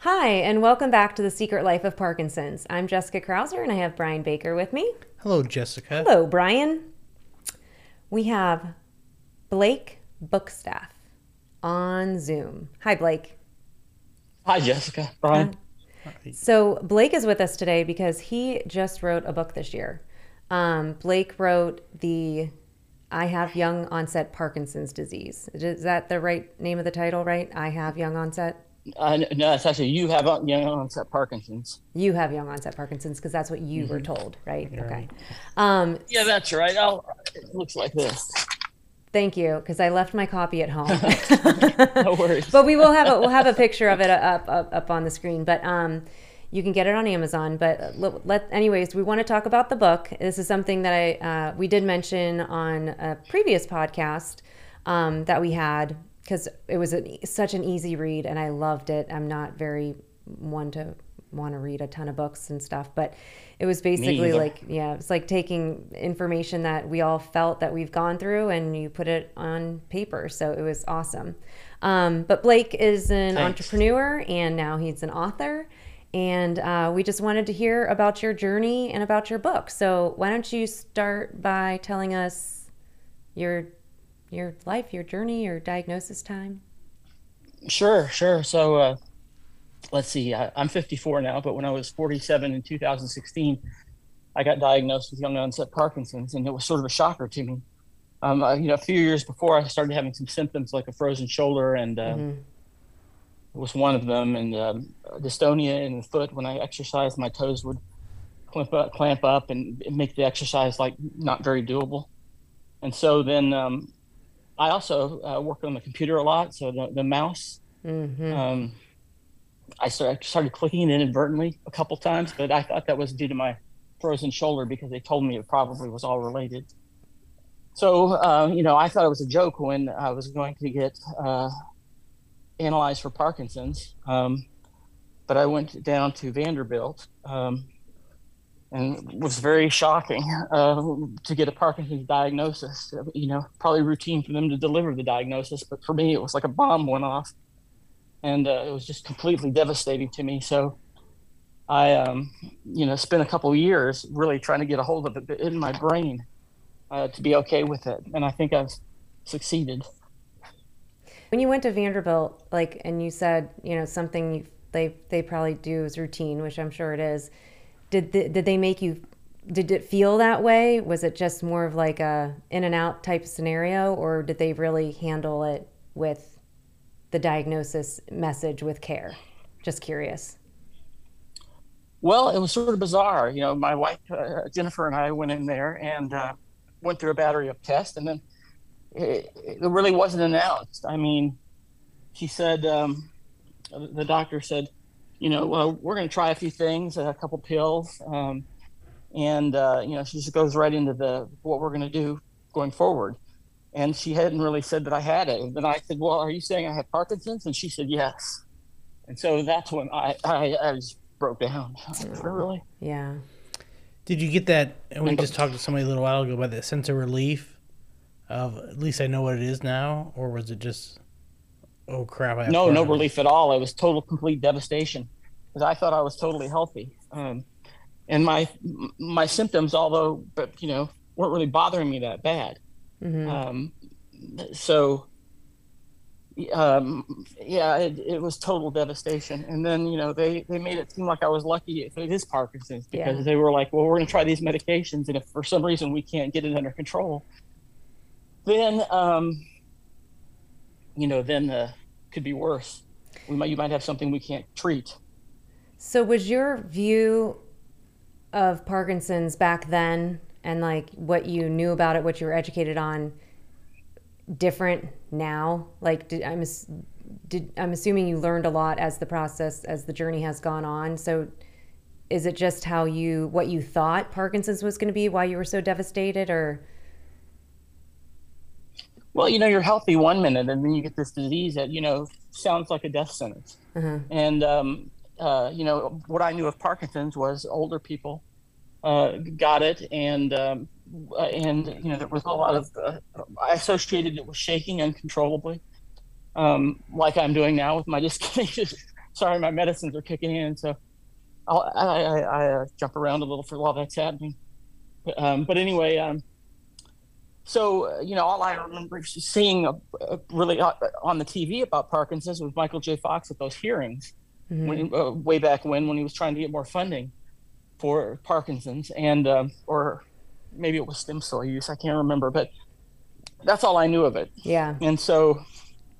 Hi, and welcome back to The Secret Life of Parkinson's. I'm Jessica Krauser, and I have Brian Baker with me. Hello, Jessica. Hello, Brian. We have Blake Bookstaff on Zoom. Hi, Blake. Hi, Jessica. Brian. So, Blake is with us today because he just wrote a book this year. Um, Blake wrote the I Have Young Onset Parkinson's Disease. Is that the right name of the title, right? I Have Young Onset? Uh, no, it's actually you have uh, young onset Parkinson's. You have young onset Parkinson's because that's what you were told, right? Okay. Um, Yeah, that's right. Oh, it looks like this. thank you, because I left my copy at home. No worries. but we will have a, we'll have a picture of it up up, up on the screen. But um, you can get it on Amazon. But let, let anyways, we want to talk about the book. This is something that I uh, we did mention on a previous podcast um, that we had because it was a, such an easy read and I loved it. I'm not very one to want to read a ton of books and stuff, but it was basically like yeah, it's like taking information that we all felt that we've gone through and you put it on paper. So it was awesome. Um, but Blake is an Thanks. entrepreneur and now he's an author. And uh, we just wanted to hear about your journey and about your book. So why don't you start by telling us your your life, your journey, your diagnosis time? Sure, sure. So, uh, let's see. I, I'm 54 now, but when I was 47 in 2016, I got diagnosed with young onset Parkinson's, and it was sort of a shocker to me. Um, uh, you know, a few years before, I started having some symptoms like a frozen shoulder, and um, was one of them, and um, dystonia in the foot. When I exercised, my toes would clamp up, clamp up, and make the exercise like not very doable. And so then um, I also uh, work on the computer a lot, so the, the mouse. Mm-hmm. Um, I started, started clicking it inadvertently a couple times, but I thought that was due to my frozen shoulder because they told me it probably was all related. So, uh, you know, I thought it was a joke when I was going to get uh, analyzed for Parkinson's. Um, but I went down to Vanderbilt um, and it was very shocking uh, to get a Parkinson's diagnosis. You know, probably routine for them to deliver the diagnosis, but for me, it was like a bomb went off and uh, it was just completely devastating to me. So I, um, you know, spent a couple years really trying to get a hold of it in my brain uh, to be okay with it, and I think I've succeeded. When you went to Vanderbilt, like, and you said, you know, something they they probably do is routine, which I'm sure it is. Did did they make you? Did it feel that way? Was it just more of like a in and out type scenario, or did they really handle it with the diagnosis message with care? Just curious. Well, it was sort of bizarre. You know, my wife uh, Jennifer and I went in there and uh, went through a battery of tests, and then it, it really wasn't announced. I mean, she said um, the doctor said, you know, well, we're going to try a few things, a couple pills, um, and uh, you know, she just goes right into the what we're going to do going forward. And she hadn't really said that I had it. And then I said, "Well, are you saying I have Parkinson's?" And she said, "Yes." And so that's when I I, I just broke down. Really. Yeah. Did you get that? And we just talked to somebody a little while ago about that sense of relief of at least I know what it is now, or was it just oh crap? I have no no relief at all it was total complete devastation because i thought i was totally healthy um, and my my symptoms although but you know weren't really bothering me that bad Mm-hmm. um, so um, yeah it, it was total devastation and then you know they they made it seem like i was lucky if it is parkinson's because Yeah. they were like well we're going to try these medications and if for some reason we can't get it under control then um, you know then uh, could be worse we might you might have something we can't treat So was your view of Parkinson's back then and like what you knew about it, what you were educated on different now? Like did, I'm did I'm assuming you learned a lot as the process as the journey has gone on. So is it just how you what you thought Parkinson's was going to be why you were so devastated or well you know you're healthy one minute and then you get this disease that you know sounds like a death sentence. Uh and um, uh, you know what i knew of parkinson's was older people uh, got it and um, uh, and you know there was a lot of uh, i associated it with shaking uncontrollably um, like i'm doing now with my dyskinesia sorry, my medicines are kicking in, so I'll, I, I, I uh, jump around a little for while that's happening. But, um, but anyway, um, so uh, you know, all I remember seeing uh, uh, really uh, on the TV about Parkinson's was Michael J. Fox at those hearings, mm-hmm. when, uh, way back when, when he was trying to get more funding for Parkinson's, and um, or maybe it was stem cell use, I can't remember, but that's all I knew of it. Yeah. And so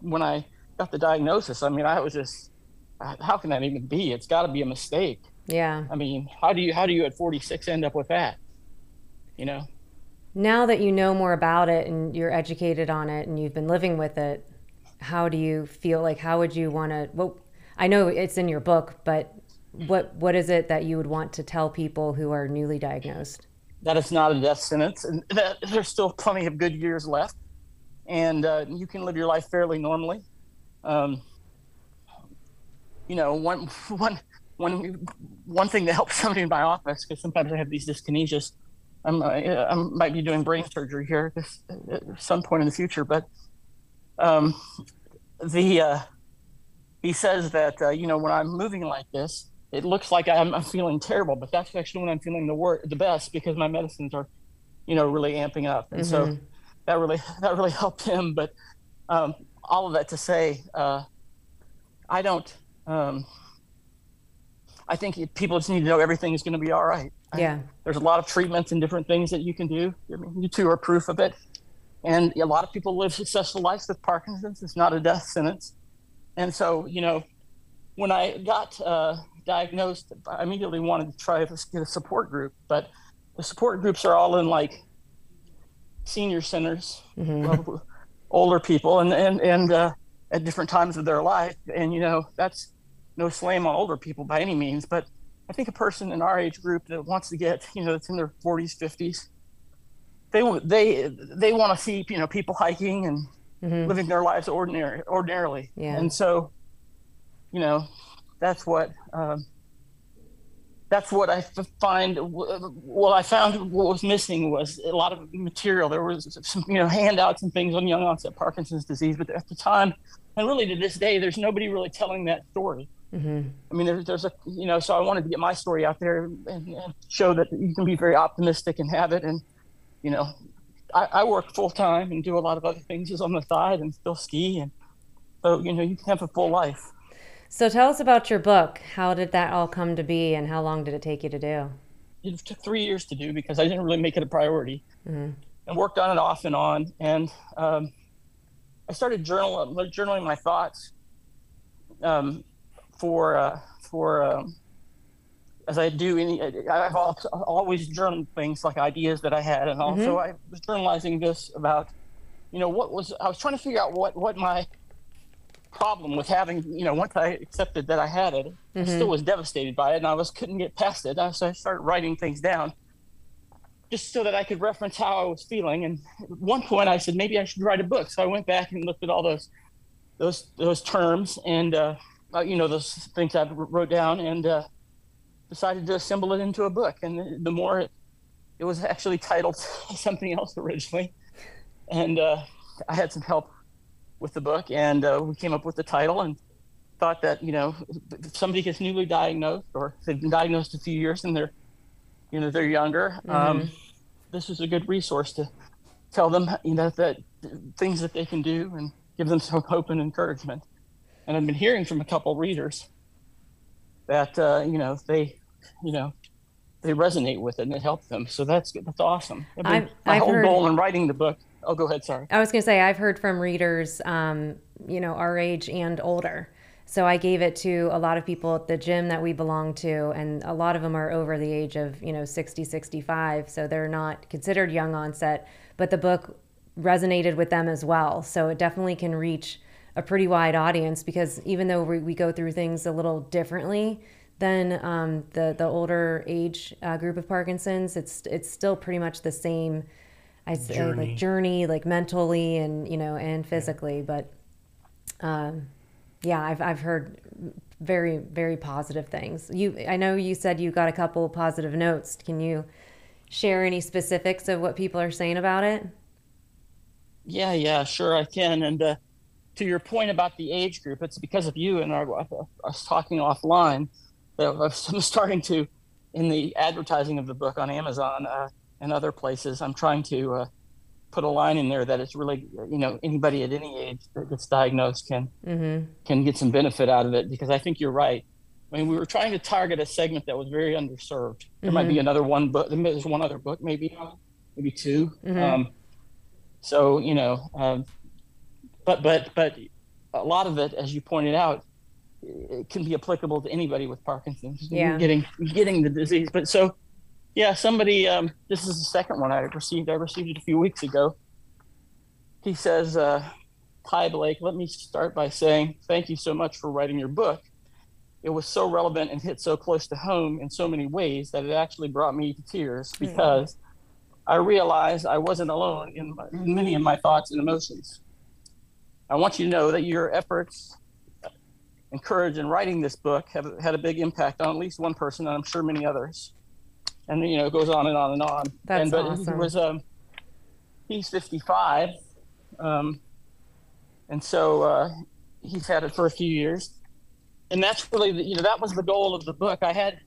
when I got the diagnosis, I mean, I was just, how can that even be? It's got to be a mistake. Yeah. I mean, how do you how do you at 46 end up with that? You know. Now that you know more about it and you're educated on it and you've been living with it, how do you feel like how would you want to well I know it's in your book, but what what is it that you would want to tell people who are newly diagnosed? That it's not a death sentence and that there's still plenty of good years left and uh, you can live your life fairly normally. Um, you know, one one one one thing that helps somebody in my office because sometimes I have these dyskinesias. I'm uh, I might be doing brain surgery here at some point in the future, but um, the uh, he says that uh, you know when I'm moving like this, it looks like I'm, I'm feeling terrible, but that's actually when I'm feeling the wor- the best because my medicines are, you know, really amping up, and mm-hmm. so that really that really helped him. But um, all of that to say, uh, I don't. Um, I think people just need to know everything is going to be all right. Yeah. There's a lot of treatments and different things that you can do. I mean, you two are proof of it. And a lot of people live successful lives with Parkinson's. It's not a death sentence. And so, you know, when I got uh, diagnosed, I immediately wanted to try to get a support group. But the support groups are all in like senior centers, mm-hmm. older people, and and and uh, at different times of their life. And you know, that's no slam on older people by any means, but I think a person in our age group that wants to get, you know, that's in their 40s, 50s, they they they want to see, you know, people hiking and mm-hmm. living their lives ordinary ordinarily. Yeah. And so, you know, that's what um, that's what I find. What I found what was missing was a lot of material. There was some, you know, handouts and things on young onset Parkinson's disease, but at the time, and really to this day, there's nobody really telling that story. Mm-hmm. I mean, there's, there's a, you know, so I wanted to get my story out there and, and, show that you can be very optimistic and have it. And, you know, I, I work full time and do a lot of other things just on the side and still ski. And so, you know, you can have a full life. So tell us about your book. How did that all come to be and how long did it take you to do? It took three years to do because I didn't really make it a priority mm-hmm. and worked on it off and on. And um, I started journal, journaling my thoughts. Um, for uh, for um, as I do any I've always journaled things like ideas that I had and also mm-hmm. I was journalizing this about you know what was I was trying to figure out what what my problem with having you know once I accepted that I had it mm-hmm. I still was devastated by it and I was couldn't get past it so I started writing things down just so that I could reference how I was feeling and at one point I said maybe I should write a book so I went back and looked at all those those those terms and uh, uh, you know, those things I wrote down and uh, decided to assemble it into a book. And the more it, it was actually titled something else originally. And uh, I had some help with the book and uh, we came up with the title and thought that, you know, if somebody gets newly diagnosed or they've been diagnosed a few years and they're, you know, they're younger, mm-hmm. um, this is a good resource to tell them, you know, that things that they can do and give them some hope and encouragement and I've been hearing from a couple readers that uh, you know they, you know, they resonate with it and it helps them. So that's that's awesome. I mean, I've, my I've whole heard, goal in writing the book. Oh, go ahead. Sorry. I was going to say I've heard from readers, um, you know, our age and older. So I gave it to a lot of people at the gym that we belong to, and a lot of them are over the age of you know 60, 65. So they're not considered young onset, but the book resonated with them as well. So it definitely can reach a pretty wide audience because even though we, we go through things a little differently than um, the the older age uh, group of Parkinson's, it's it's still pretty much the same. I say journey. like journey, like mentally and you know and physically, yeah. but um, yeah, I've I've heard very very positive things. You, I know you said you got a couple positive notes. Can you share any specifics of what people are saying about it? Yeah, yeah, sure, I can. And uh, to your point about the age group, it's because of you and I, I was talking offline that I'm starting to, in the advertising of the book on Amazon uh, and other places, I'm trying to uh, put a line in there that it's really, you know, anybody at any age that gets diagnosed can Mm-hmm. can get some benefit out of it because I think you're right. I mean, we were trying to target a segment that was very underserved. There might be another one book. There's one other book, maybe, maybe 2 Mhm. Um, so you know, um, but but but a lot of it, as you pointed out, it can be applicable to anybody with Parkinson's. Yeah. Getting getting the disease, but so yeah, somebody. Um, this is the second one I received. I received it a few weeks ago. He says, uh, "Hi Blake, let me start by saying thank you so much for writing your book. It was so relevant and hit so close to home in so many ways that it actually brought me to tears because I realized I wasn't alone in, my, in many of my thoughts and emotions. I want you to know that your efforts and courage in writing this book have had a big impact on at least one person, and I'm sure many others. And you know, it goes on and on and on. That's and but awesome. he was um, he's 55, um, and so uh, he's had it for a few years, and that's really the, you know that was the goal of the book. I had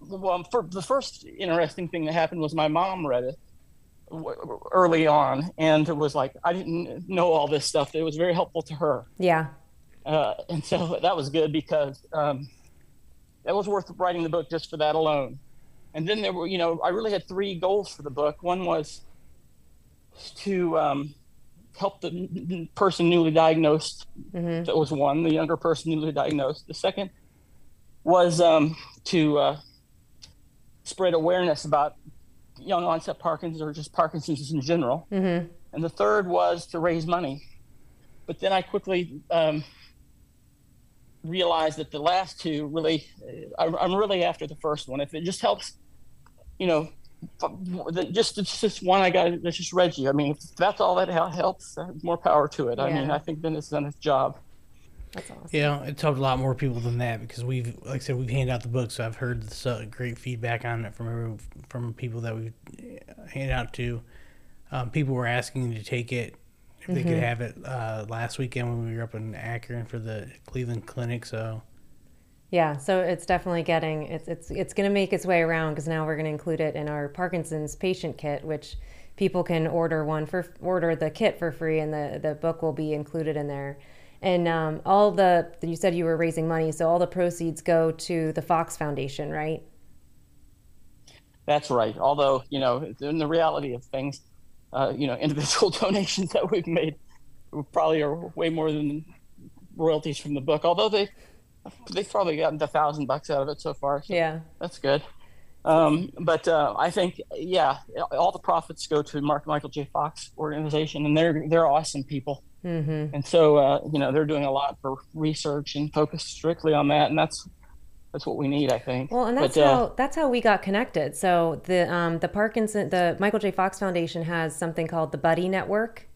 well, for the first interesting thing that happened was my mom read it early on, and it was like I didn't know all this stuff. It was very helpful to her, Yeah. uh, and so that was good because um, that was worth writing the book just for that alone. And then there were, you know, I really had three goals for the book. One was to um, help the person newly diagnosed. Mm-hmm. That was one, the younger person newly diagnosed. The second was um, to uh, spread awareness about young onset Parkinson's or just Parkinson's in general. Mm-hmm. And the third was to raise money. But then I quickly um, realized that the last two really, I, I'm really after the first one. If it just helps, you know, just it's just one I got that just Reggie. I mean, if that's all that helps, more power to it. I mean, I think then it's done its job. That's awesome. Yeah, it's helped a lot more people than that because we've, like I said, we've handed out the book, so I've heard so great feedback on it from every, from people that we've handed out to. Um, people were asking to take it if they could have it uh, last weekend when we were up in Akron for the Cleveland Clinic. So Yeah, so it's definitely getting it's it's it's going to make its way around because now we're going to include it in our Parkinson's patient kit, which people can order one for order the kit for free, and the the book will be included in there. And um, all the you said you were raising money, so all the proceeds go to the Fox Foundation, right? That's right. Although, you know, in the reality of things, uh, you know, individual donations that we've made probably are way more than royalties from the book. Although they they've probably gotten a thousand bucks out of it so far. So Yeah. that's good. Um, but uh, I think, yeah, all the profits go to Mark Michael J. Fox organization, and they're they're awesome people. Mm-hmm. And so, uh, you know, they're doing a lot for research and focus strictly on that, and that's that's what we need, I think. Well, and that's But, uh, how that's how we got connected. So the um, the Parkinson the Michael J. Fox Foundation has something called the Buddy Network,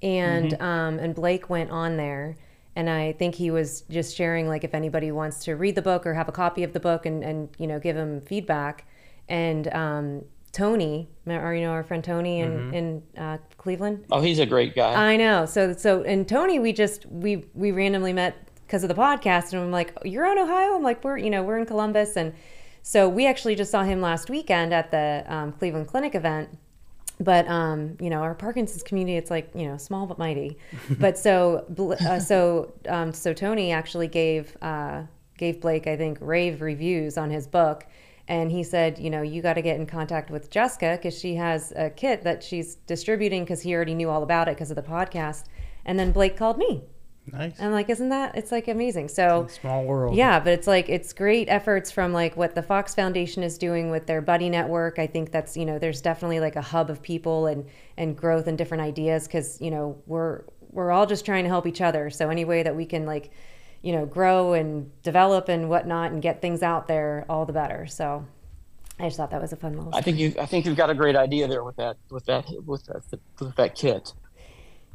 and Mm-hmm. um, and Blake went on there, and I think he was just sharing like if anybody wants to read the book or have a copy of the book and and you know give him feedback, and um, Tony, or you know our friend Tony in Mm-hmm. in uh, Cleveland. oh, he's a great guy. I know. So so and Tony, we just we we randomly met because of the podcast, and I'm like, you're in Ohio. I'm like, we're you know we're in Columbus, and so we actually just saw him last weekend at the um, Cleveland Clinic event. But um, you know, our Parkinson's community, it's like you know, small but mighty. but so uh, so um, so Tony actually gave uh, gave Blake, I think, rave reviews on his book. And he said, you know, you got to get in contact with Jessica because she has a kit that she's distributing because he already knew all about it because of the podcast. And then Blake called me. nice, I'm like, isn't that? It's like amazing. So small world. yeah, but it's like it's great efforts from like what the Fox Foundation is doing with their buddy network. I think that's you know there's definitely like a hub of people and and growth and different ideas because you know we're we're all just trying to help each other. So any way that we can like you know grow and develop and whatnot and get things out there, all the better. So I just thought that was a fun little. I think you I think you've got a great idea there with that with that with that with that kit.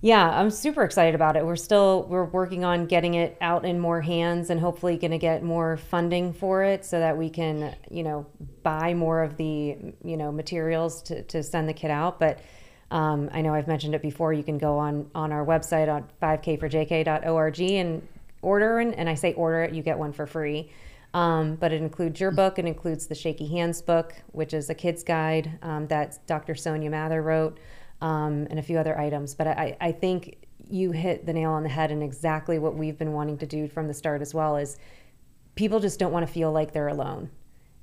Yeah, I'm super excited about it. We're still we're working on getting it out in more hands and hopefully going to get more funding for it so that we can, you know, buy more of the, you know, materials to, to send the kit out. But Um, I know I've mentioned it before. You can go on on our website on 5kforjk.org and order, and, and I say order it, you get one for free. Um, but it includes your book. It includes the Shaky Hands book, which is a kid's guide um, that Dr. Soania Mathur wrote, um, and a few other items. But I, I think you hit the nail on the head and exactly what we've been wanting to do from the start as well is people just don't want to feel like they're alone.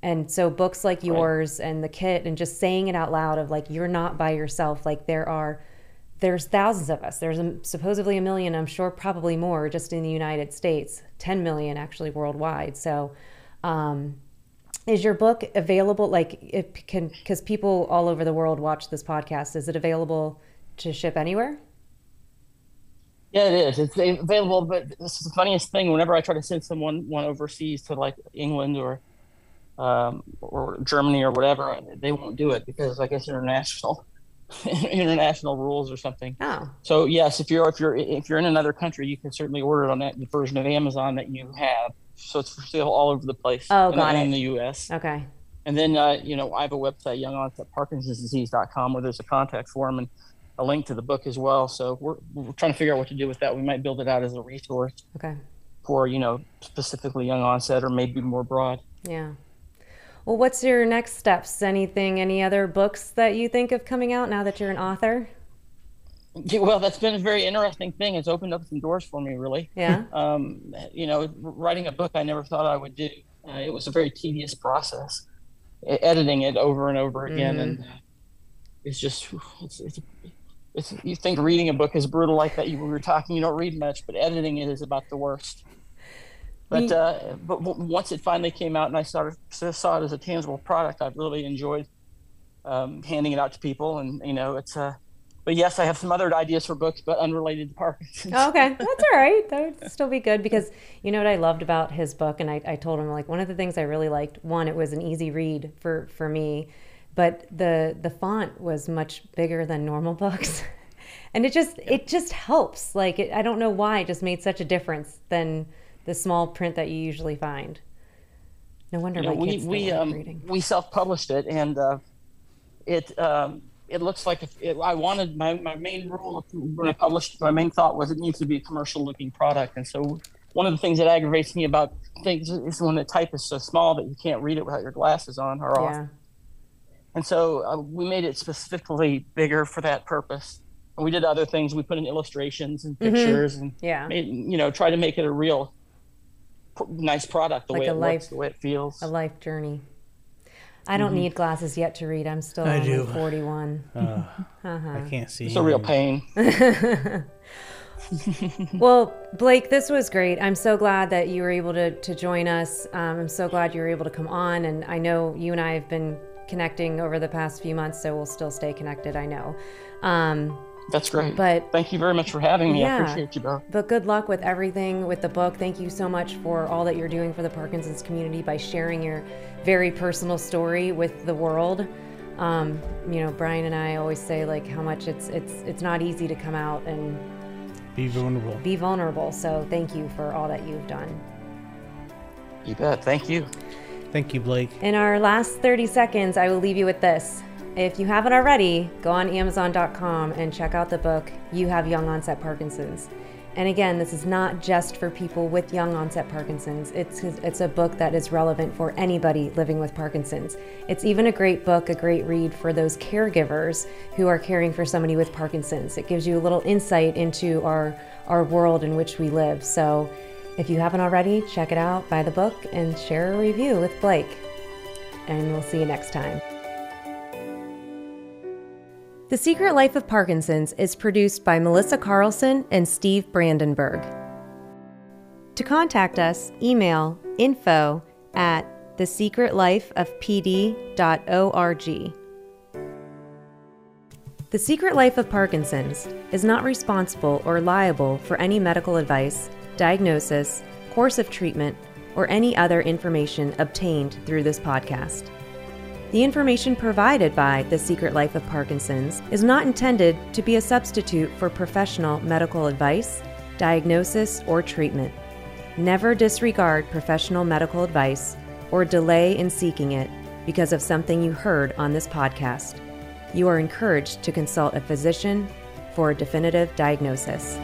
And so books like yours right. and the kit and just saying it out loud of like you're not by yourself. Like there are there's thousands of us. There's a, supposedly a million, I'm sure probably more just in the United States, 10 million actually worldwide. So um, is your book available like it can because people all over the world watch this podcast is it available to ship anywhere yeah, it is. It's available, but this is the funniest thing. Whenever I try to send someone one overseas to like England or um, or Germany or whatever, they won't do it because I guess international international rules or something. Oh. So yes, if you're if you're if you're in another country, you can certainly order it on that version of Amazon that you have. So it's for sale all over the place. Oh, got in, it. In the U.S. Okay. And then uh, you know I have a website, young onset Parkinson's youngonsetparkinsonsdisease.com, where there's a contact form and a link to the book as well. So we're, we're trying to figure out what to do with that. We might build it out as a resource. Okay. For you know specifically young onset or maybe more broad. Yeah. Well, what's your next steps? Anything? Any other books that you think of coming out now that you're an author? Well, that's been a very interesting thing. It's opened up some doors for me, really. Yeah. Um, you know, writing a book I never thought I would do. Uh, it was a very tedious process, editing it over and over again, mm-hmm. and it's just it's, it's it's, you think reading a book is brutal like that. You were talking, you don't read much, but editing it is about the worst. But uh, but once it finally came out and I saw it, saw it as a tangible product, I've really enjoyed um, handing it out to people. And you know, it's uh, but yes, I have some other ideas for books, but unrelated to Parkinson's. Oh, okay, that's all right. That would still be good because you know what I loved about his book, and I, I told him like one of the things I really liked. One, it was an easy read for for me but the the font was much bigger than normal books and it just yeah. it just helps like it, i don't know why it just made such a difference than the small print that you usually find no wonder you know, my kids we we, um, reading. we self-published it and uh, it um, it looks like if it, I wanted my, my main rule when I published my main thought was it needs to be a commercial looking product and so one of the things that aggravates me about things is when the type is so small that you can't read it without your glasses on or yeah. off and so uh, we made it specifically bigger for that purpose. And we did other things. We put in illustrations and mm-hmm. pictures mm-hmm. and yeah, made, you know, try to make it a real nice product the like way it life, looks, the way it feels. A life journey. I don't mm-hmm. need glasses yet to read. I'm still I do. 41. Uh, uh-huh. I can't see. It's a real pain. well, Blake, this was great. I'm so glad that you were able to, to join us. Um, I'm so glad you were able to come on. And I know you and I have been connecting over the past few months, so we'll still stay connected. I know. Um, That's great. But thank you very much for having me. Yeah, I appreciate you, Bo. But good luck with everything with the book. Thank you so much for all that you're doing for the Parkinson's community by sharing your very personal story with the world. Um, you know, Brian and I always say like how much it's it's it's not easy to come out and be vulnerable. Be vulnerable. So thank you for all that you've done. You bet. Thank you. Thank you, Blake. In our last 30 seconds, I will leave you with this. If you haven't already, go on Amazon.com and check out the book, You Have Young Onset Parkinson's. And again, this is not just for people with young onset Parkinson's. It's, it's a book that is relevant for anybody living with Parkinson's. It's even a great book, a great read for those caregivers who are caring for somebody with Parkinson's. It gives you a little insight into our, our world in which we live. So if you haven't already, check it out, buy the book, and share a review with Blake. And we'll see you next time. The Secret Life of Parkinson's is produced by Melissa Carlson and Steve Brandenburg. To contact us, email info at thesecretlifeofpd.org. The Secret Life of Parkinson's is not responsible or liable for any medical advice diagnosis, course of treatment, or any other information obtained through this podcast. The information provided by The Secret Life of Parkinson's is not intended to be a substitute for professional medical advice, diagnosis, or treatment. Never disregard professional medical advice or delay in seeking it because of something you heard on this podcast. you are encouraged to consult a physician for a definitive diagnosis.